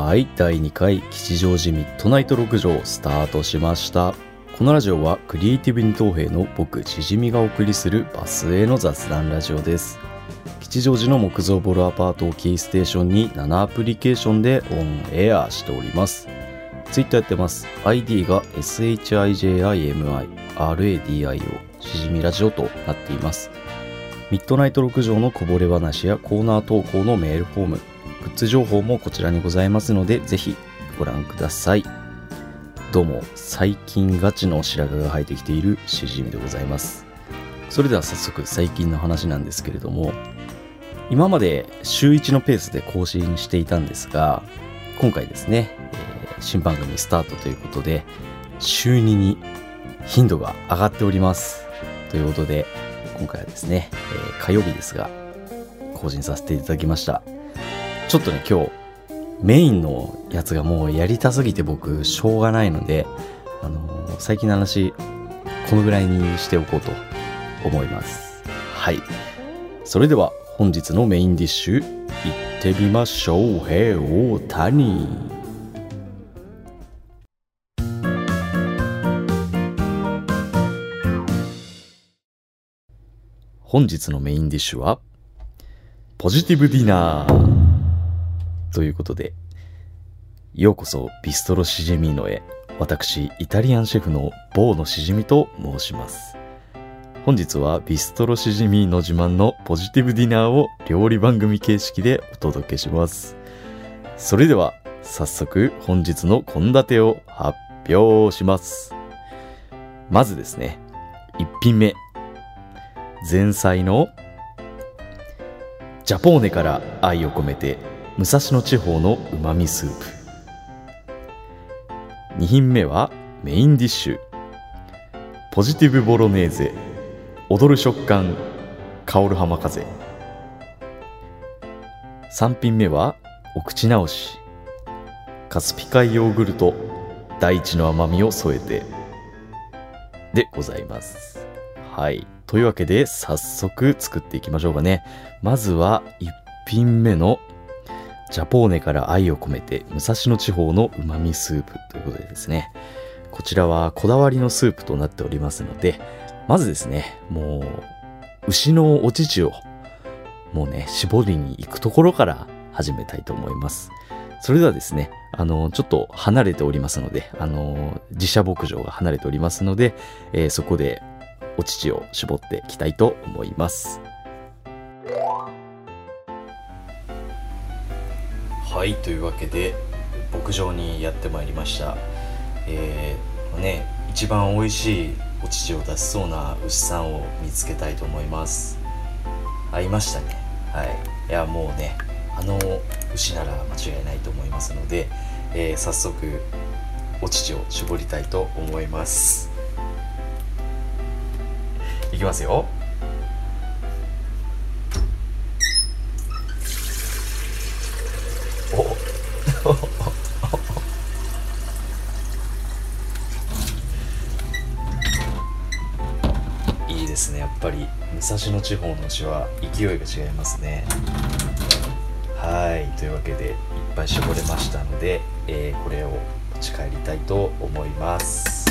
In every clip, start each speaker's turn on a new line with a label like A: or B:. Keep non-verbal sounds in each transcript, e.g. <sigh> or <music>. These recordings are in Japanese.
A: はい第2回吉祥寺ミッドナイト六条スタートしました。このラジオはクリエイティブ二等兵の僕しじみがお送りするバスへの雑談ラジオです。吉祥寺の木造ボロアパートをキーステーションに7アプリケーションでオンエアしております。ツイッターやってます。ID が SHIJIMIRADIO しじみラジオとなっています。ミッドナイト6条のこぼれ話やコーナー投稿のメールフォームグッズ情報もこちらにございますのでぜひご覧ください。どうも最近ガチの白髪が生えてきているしじみでございます。それでは早速最近の話なんですけれども今まで週1のペースで更新していたんですが今回ですね、えー新番組スタートということで週2に頻度が上がっております。ということで今回はですね、えー火曜日ですが更新させていただきました。ちょっとね今日メインのやつがもうやりたすぎて僕しょうがないので、あのー最近の話このぐらいにしておこうと思います。はい。それでは本日のメインディッシュいってみましょう。へ大谷。本日のメインディッシュはポジティブディナー。ということでようこそビストロシジミーノへ私イタリアンシェフのボーノシジミと申します。本日はビストロシジミーノ自慢のポジティブディナーを料理番組形式でお届けします。それでは早速本日の献立を発表します。まずですね1品目。前菜のジャポーネから愛を込めて武蔵野地方のうまみスープ。2品目はメインディッシュ。ポジティブボロネーゼ。踊る食感香る浜風。3品目はお口直し。カスピ海ヨーグルト大地の甘みを添えて。でございます。はい。というわけで早速作っていきましょうかね。まずは1品目のジャポーネから愛を込めて武蔵野地方のうまみスープということでですね。こちらはこだわりのスープとなっておりますのでまずですねもう牛のお乳をもうね絞りに行くところから始めたいと思います。それではですねあのちょっと離れておりますのであの自社牧場が離れておりますので、えーそこでお乳を絞っていきたいと思います。はいというわけで牧場にやってまいりました。えー、ね一番美味しいお乳を出しそうな牛さんを見つけたいと思います。あいましたね。はい。いやもうねあの牛なら間違いないと思いますので、えー早速お乳を絞りたいと思います。いきますよ。武蔵野地方の牛は勢いが違いますね。はい。というわけでいっぱい絞れましたので、えーこれを持ち帰りたいと思います。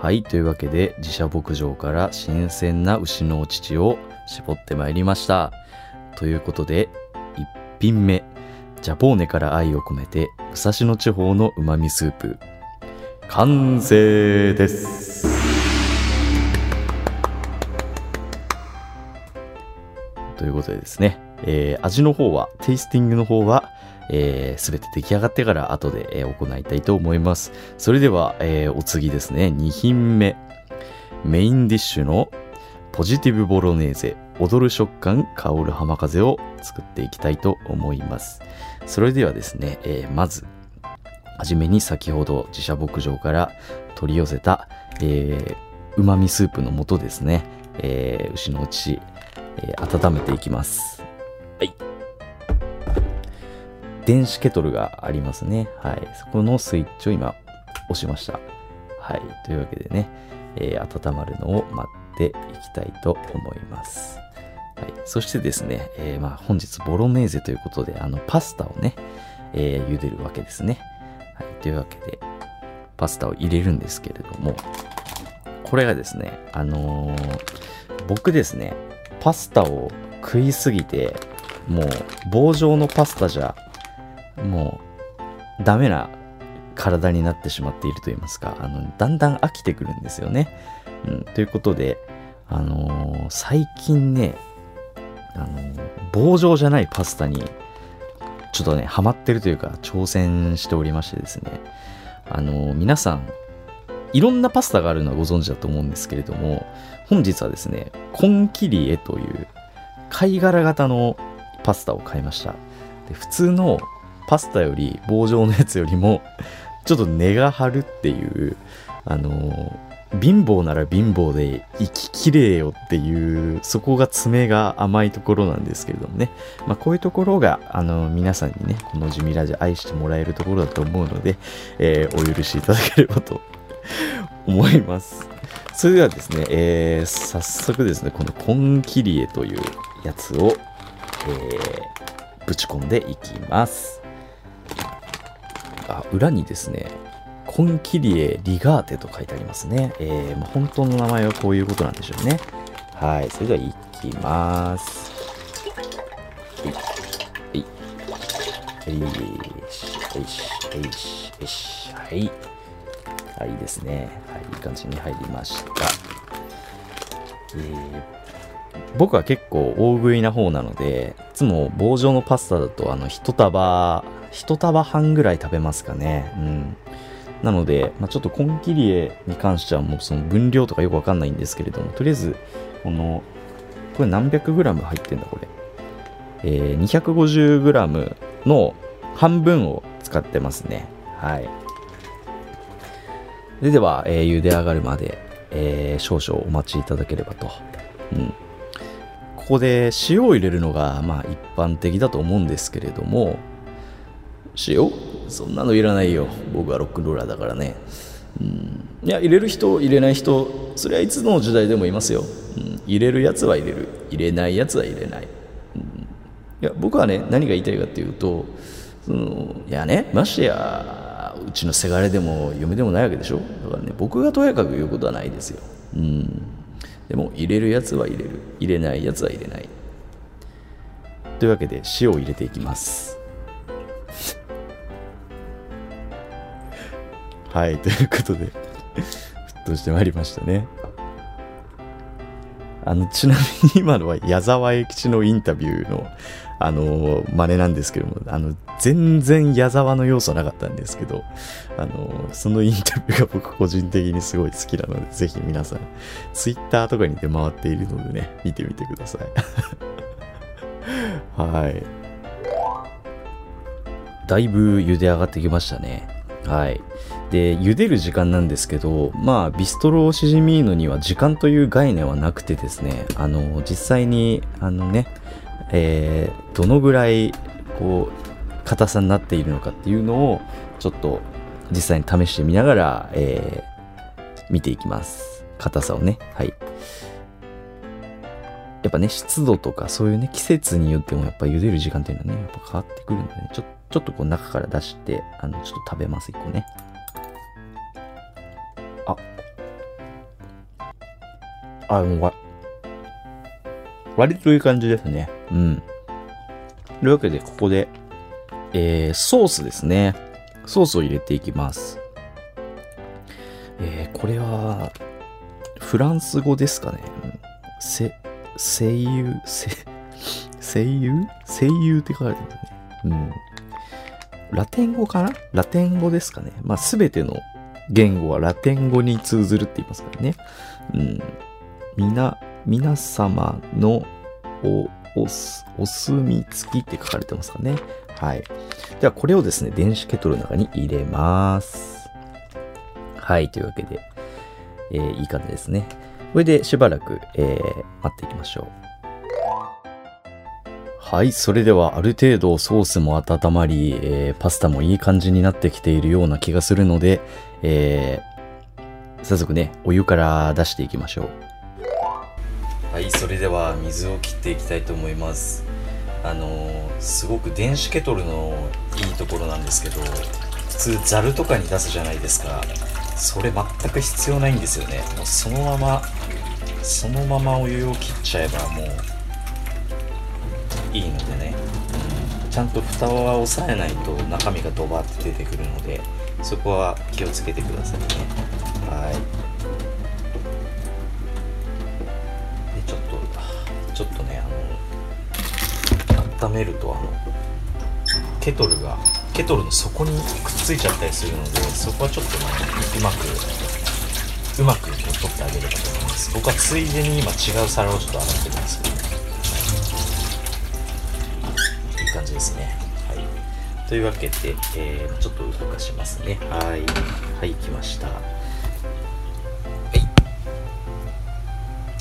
A: はい。というわけで自社牧場から新鮮な牛のお乳を絞ってまいりました。ということで1品目ジャポーネから愛を込めて武蔵野地方のうまみスープ。完成です。ということでですね、えー味の方はテイスティングの方はえー、全て出来上がってから後で、えー行いたいと思います。それでは、えーお次ですね。2品目。メインディッシュのポジティブボロネーゼ。踊る食感香る浜風を作っていきたいと思います。それではですね、えーまずはじめに先ほど自社牧場から取り寄せた、えー、うまみスープの素ですね、えー牛の血、えー温めていきます。はい。電子ケトルがありますね。はい。そこのスイッチを今押しました。はい。というわけでね、えー温まるのを待っていきたいと思います。はい。そしてですね、えーまあ本日ボロネーゼということで、あの、パスタをね、えー茹でるわけですね。はい。というわけで、パスタを入れるんですけれども、これがですね、あのー僕ですね、パスタを食いすぎて、もう棒状のパスタじゃ、もうダメな体になってしまっていると言いますか、あの、だんだん飽きてくるんですよね。うん、ということで、あのー最近ね、あのー棒状じゃないパスタに、ちょっとね、ハマってるというか、挑戦しておりましてですね、あのー皆さん、いろんなパスタがあるのはご存知だと思うんですけれども、本日はですね、コンキリエという貝殻型のパスタを買いました。で普通のパスタより棒状のやつよりも、ちょっと根が張るっていう、あの貧乏なら貧乏で生ききれよっていう、そこが爪が甘いところなんですけれどもね。まあこういうところが、あの皆さんにね、このジュミラジ愛してもらえるところだと思うので、えーお許しいただければと <laughs> 思います。それではですね、えー早速ですね、このコンキリエというやつを、えーぶち込んでいきます。あ、裏にですね、コンキリエリガーテと書いてありますね。えーまあ、本当の名前はこういうことなんでしょうね。はい、それではいきます。はい。はい。はい。よし、よし、よし、よし。はい。はい、いですね。はい、いい感じに入りました。えー僕は結構大食いな方なので、いつも棒状のパスタだと、あの、一束、一束半ぐらい食べますかね。うん。なので、まあ、ちょっとコンキリエに関してはもうその分量とかよくわかんないんですけれども、とりあえず、この、これ何百グラム入ってんだ、これ。えー、250グラムの半分を使ってますね。はい。ででは、えー茹で上がるまで、えー少々お待ちいただければと。うん。ここで塩を入れるのが、まあ一般的だと思うんですけれども、塩？そんなのいらないよ。僕はロックンローラーだからね。うん。いや、入れる人、入れない人、それはいつの時代でもいますよ。うん。入れるやつは入れる。入れないやつは入れない。うんいや僕はね何が言いたいかっていうとそのいやねましてやうちのせがれでも嫁でもないわけでしょ？だからね僕がとやかく言うことはないですよ。うん。でも入れるやつは入れる。入れないやつは入れない。というわけで塩を入れていきます。<laughs> はいということで沸騰してまいりましたね。あの、ちなみに今のは矢沢永吉のインタビューの、あの、真似なんですけども、あの、全然矢沢の要素なかったんですけど、あの、そのインタビューが僕個人的にすごい好きなので、ぜひ皆さん、ツイッターとかに出回っているのでね、見てみてください。<laughs> はい。だいぶ茹で上がってきましたね。はい。で、茹でる時間なんですけど、まあ、ビストロシジミーノには時間という概念はなくてですね、あの、実際に、あのね、えーどのぐらい、こう、硬さになっているのかっていうのを、ちょっと、実際に試してみながら、えー見ていきます。硬さをね。はい。やっぱね、湿度とかそういうね、季節によってもやっぱ茹でる時間っていうのはね、やっぱ変わってくるんでね、ちょちょっとこう中から出して、あの、ちょっと食べます、一個ね。あ。あ、もうわ、割といい感じですね。うん。というわけで、ここで、えー、ソースですね。ソースを入れていきます。えー、これは、フランス語ですかね。せ、声優、せ、声優？声優って書かれてますね。うん。ラテン語かな？ラテン語ですかね。まあ、すべての言語はラテン語に通ずるって言いますからね。うん。みな、皆様のお、おす、お墨付きって書かれてますかね。はい。では、これをですね、電子ケトルの中に入れます。はい、というわけで、えーいい感じですね。これでしばらく、えー待っていきましょう。はい、それではある程度ソースも温まり、えーパスタもいい感じになってきているような気がするので、えー早速ね、お湯から出していきましょう。はいそれでは水を切っていきたいと思います。あのすごく電子ケトルのいいところなんですけど普通ザルとかに出すじゃないですか。それ全く必要ないんですよね。もうそのままそのままお湯を切っちゃえばもういいのでね、ちゃんと蓋は押さえないと中身がドバって出てくるのでそこは気をつけてくださいね。はい。温めるとあのケトルがケトルの底にくっついちゃったりするのでそこはちょっとねうまくうまく取ってあげればと思います。僕はついでに今違う皿をちょっと洗ってるんです。けど、はい、いい感じですね。はい。というわけで、えーちょっと動かしますね。はい。はい来ました。はい。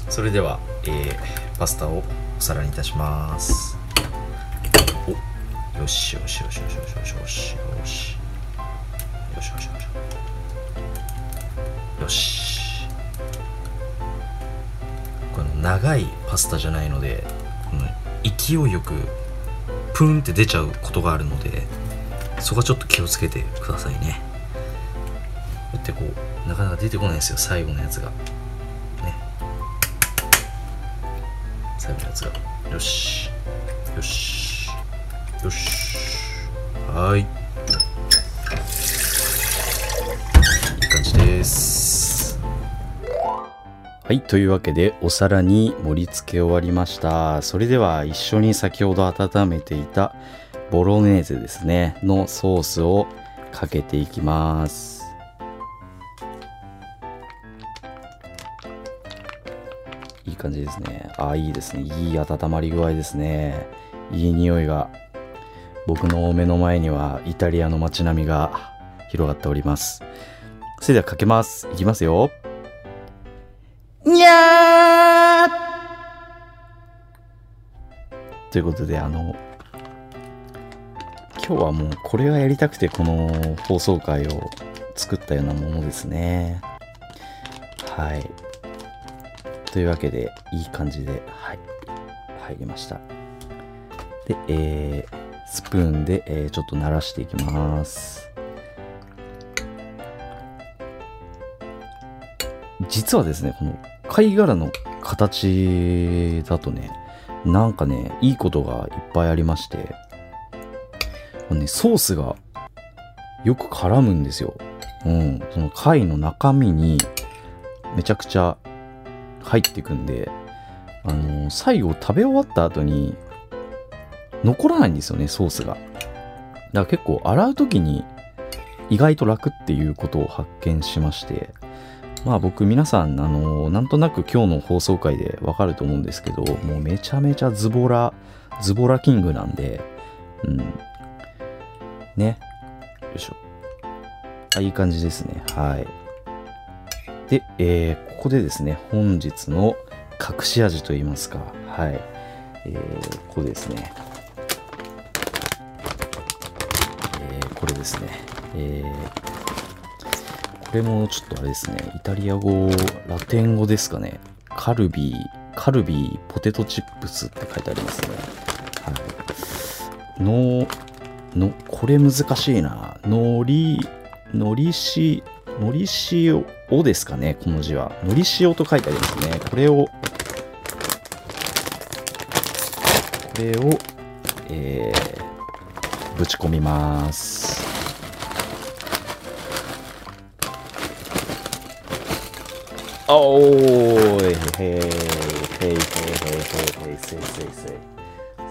A: それでは、えーパスタをお皿にいたします。よしよしよしよしよしよしよしよしよしよしよしよしこの長いパスタじゃないので勢いよくプンって出ちゃうことがあるのでそこはちょっと気をつけてくださいねこうやってこうなかなか出てこないんですよ最後のやつがね最後のやつがよしよしよし。はい。いい感じです。はいというわけでお皿に盛り付け終わりました。それでは一緒に先ほど温めていたボロネーゼですねのソースをかけていきます。いい感じですね。あいいですね。いい温まり具合ですね。いい匂いが。僕の目の前にはイタリアの街並みが広がっております。それではかけます。いきますよ。にゃー。ということであの今日はもうこれがやりたくてこの放送回を作ったようなものですね。はい。というわけでいい感じではい。入りました。でえー、スプーンで、えーちょっと鳴らしていきます。実はですねこの貝殻の形だとねなんかねいいことがいっぱいありましてこのねソースがよく絡むんですよ。うん。その貝の中身にめちゃくちゃ入っていくんであの最後食べ終わった後に残らないんですよねソースがだから結構洗う時に意外と楽っていうことを発見しましてまあ僕皆さん、あのなんとなく今日の放送回でわかると思うんですけど、もうめちゃめちゃズボラ、ズボラキングなんで、うん。ね。よいしょ。あ、いい感じですね。はい。で、えー、ここでですね、本日の隠し味といいますか、はい。えー、ここですね。これですね。えー、これもちょっとあれですね、イタリア語、ラテン語ですかね。カルビー、カルビーポテトチップスって書いてありますね。はい。の、の、これ難しいな。のり、のりし、のり塩ですかね、この字は。のり塩と書いてありますね。これを、これを、えー、ぶち込みます。おーい、へい、へい、へい、へい、へい、へい、せい、せい、せい。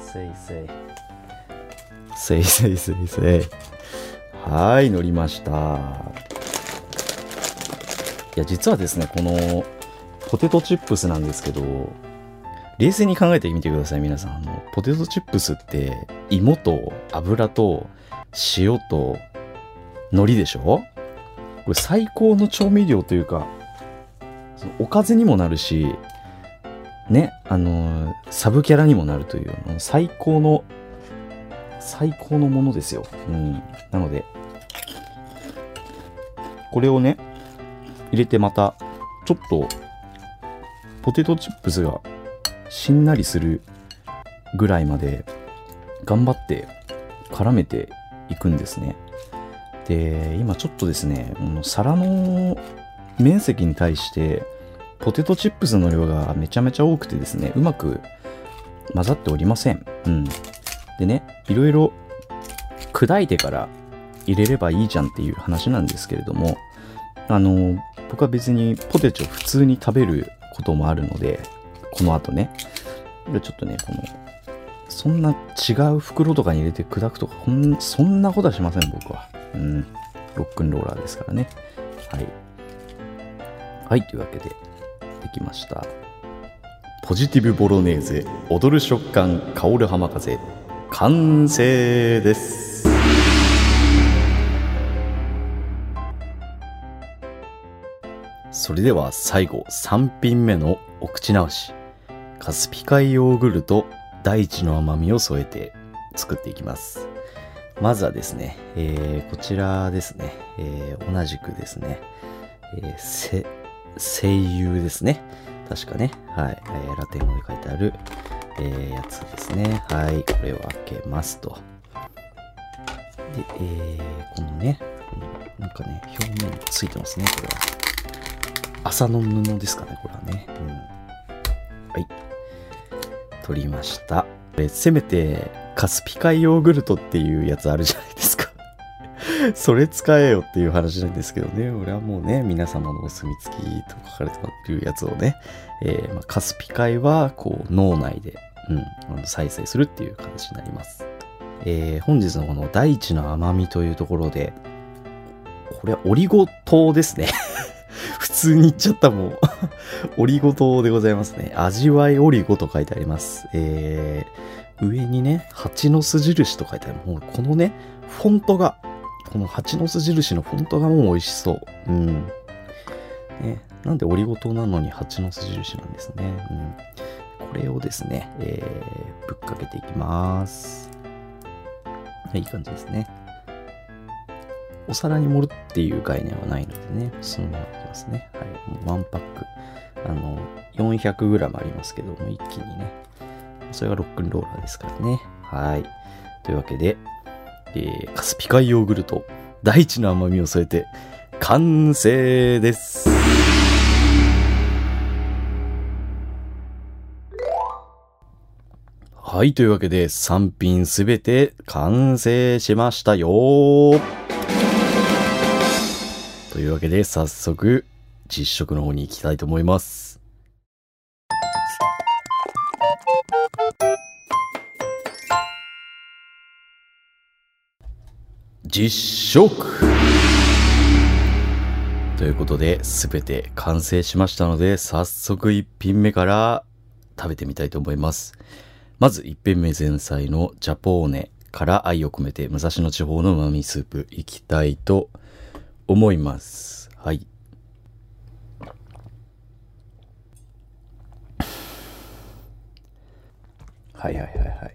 A: せい、せい。せい、せい、せい、せい。はい、乗りました。いや、実はですね、この、ポテトチップスなんですけど、冷静に考えてみてください、皆さん。あの、ポテトチップスって、芋と油と塩と海苔でしょ？これ最高の調味料というか、そのおかずにもなるし、ね、あのサブキャラにもなるという、もう最高の、最高のものですよ。うん。なので、これをね、入れてまた、ちょっと、ポテトチップスがしんなりするぐらいまで頑張って絡めていくんですね。で、今ちょっとですね、の皿の面積に対してポテトチップスの量がめちゃめちゃ多くてですね、うまく混ざっておりません。うん。でね、いろいろ砕いてから入れればいいじゃんっていう話なんですけれども、あの、僕は別にポテチを普通に食べることもあるので、この後ね。ちょっとね、この、そんな違う袋とかに入れて砕くとか、そんなことはしません、僕は。うん。ロックンローラーですからね。はい。はい、というわけで、できました。ポジティブボロネーゼ、踊る食感、香る浜風、完成です。それでは最後、3品目のお口直し。カスピ海ヨーグルト、大地の甘みを添えて作っていきます。まずはですね、えー、こちらですね、えー、同じくですね、えー、声優ですね。確かね。はい。えー、ラテン語で書いてある、えー、やつですね。はい。これを開けますと。で、えー、このね、なんかね、表面についてますね、これは。麻の布ですかね、これはね。うん。はい。取りました。え、せめて、カスピ海ヨーグルトっていうやつあるじゃないですか。<laughs> それ使えよっていう話なんですけどね。俺はもうね、皆様のお墨付きと書かれてるやつをね、えー、まあ、カスピ海は、こう、脳内で、うん、再生するっていう形になります。えー、本日のこの大地の甘みというところで、これオリゴ糖ですね。<laughs> 普通に言っちゃったもう <laughs> オリゴ糖でございますね。味わいオリゴと書いてあります。えー、上にね、蜂の巣印と書いてある。もうこのね、フォントがこの蜂の巣印のフォントがもう美味しそう。うん。ね、なんでオリゴ糖なのに蜂の巣印なんですね。うん。これをですね、えー、ぶっかけていきます。いい感じですね。お皿に盛るっていう概念はないのでね、そのままいきますね。はい。もうワンパック。あの、400g ありますけども、一気にね。それがロックンローラーですからね。はい。というわけで、えー、カスピ海ヨーグルト、大地の甘みを添えて、完成です。はい、というわけで3品すべて完成しましたよというわけで早速実食の方に行きたいと思います。実食ということで、すべて完成しましたので、早速1品目から食べてみたいと思います。まず1品目前菜のジャポーネから愛を込めて武蔵野地方の旨味スープいきたいと思います。思いますはい。はいはいはいはい。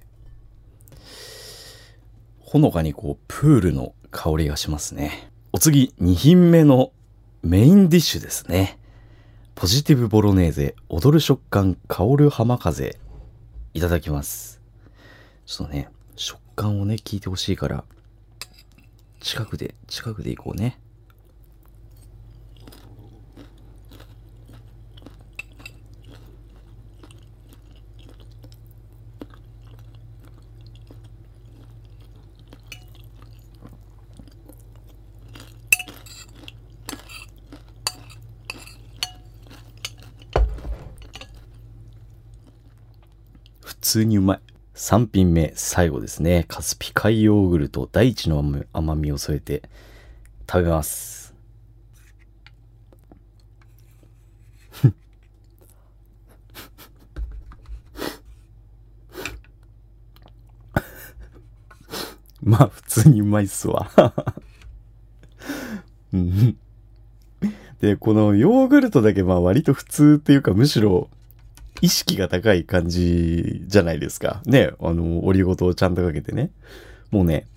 A: ほのかにこう、プールの香りがしますね。お次、2品目のメインディッシュですね。ポジティブボロネーゼ、踊る食感、香る浜風。いただきます。ちょっとね、食感をね、聞いてほしいから、近くで、近くでいこうね。通にうまい。3品目、最後ですね。カスピ海ヨーグルト、大地の甘みを添えて食べます。まあ、普通にうまいっすわで、このヨーグルトだけまあ割と普通っていうかむしろ意識が高い感じじゃないですか。ね、あの、オリゴ糖をちゃんとかけてね。もうね、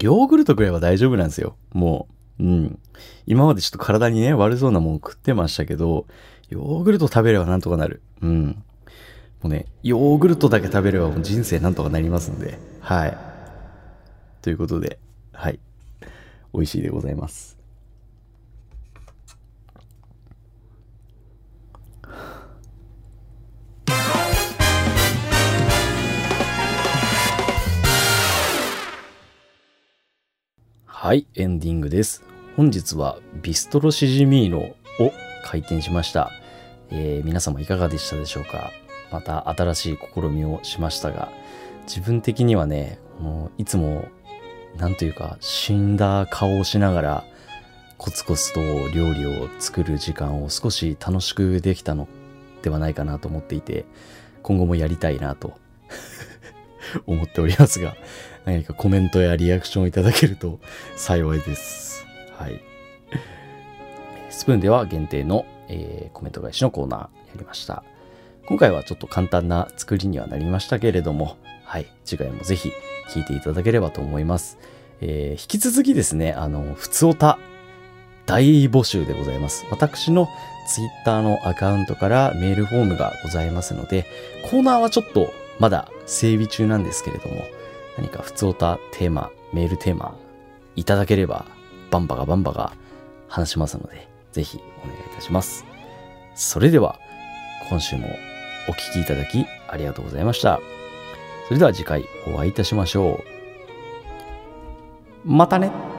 A: ヨーグルトくらいは大丈夫なんですよ。もう、うん。今までちょっと体にね、悪そうなもん食ってましたけど、ヨーグルト食べればなんとかなる。うん。もうね、ヨーグルトだけ食べればもう人生なんとかなりますんで、はい。ということで、はい。美味しいでございます。はい、エンディングです。本日はビストロシジミーノを開店しました。えー、皆様いかがでしたでしょうか？また新しい試みをしましたが、自分的にはね、もういつも、なんというか、死んだ顔をしながら、コツコツと料理を作る時間を少し楽しくできたのではないかなと思っていて、今後もやりたいなと <laughs> 思っておりますが、何かコメントやリアクションをいただけると <laughs> 幸いです。はい。スプーンでは限定の、えー、コメント返しのコーナーやりました。今回はちょっと簡単な作りにはなりましたけれども、はい、次回もぜひ聞いていただければと思います。えー、引き続きですね、あの、ふつおた大募集でございます。私の Twitter のアカウントからメールフォームがございますので、コーナーはちょっとまだ整備中なんですけれども、何か普通歌テーマ、メールテーマいただければ、バンバがバンバが話しますので、ぜひお願いいたします。それでは、今週もお聴きいただきありがとうございました。それでは次回お会いいたしましょう。またね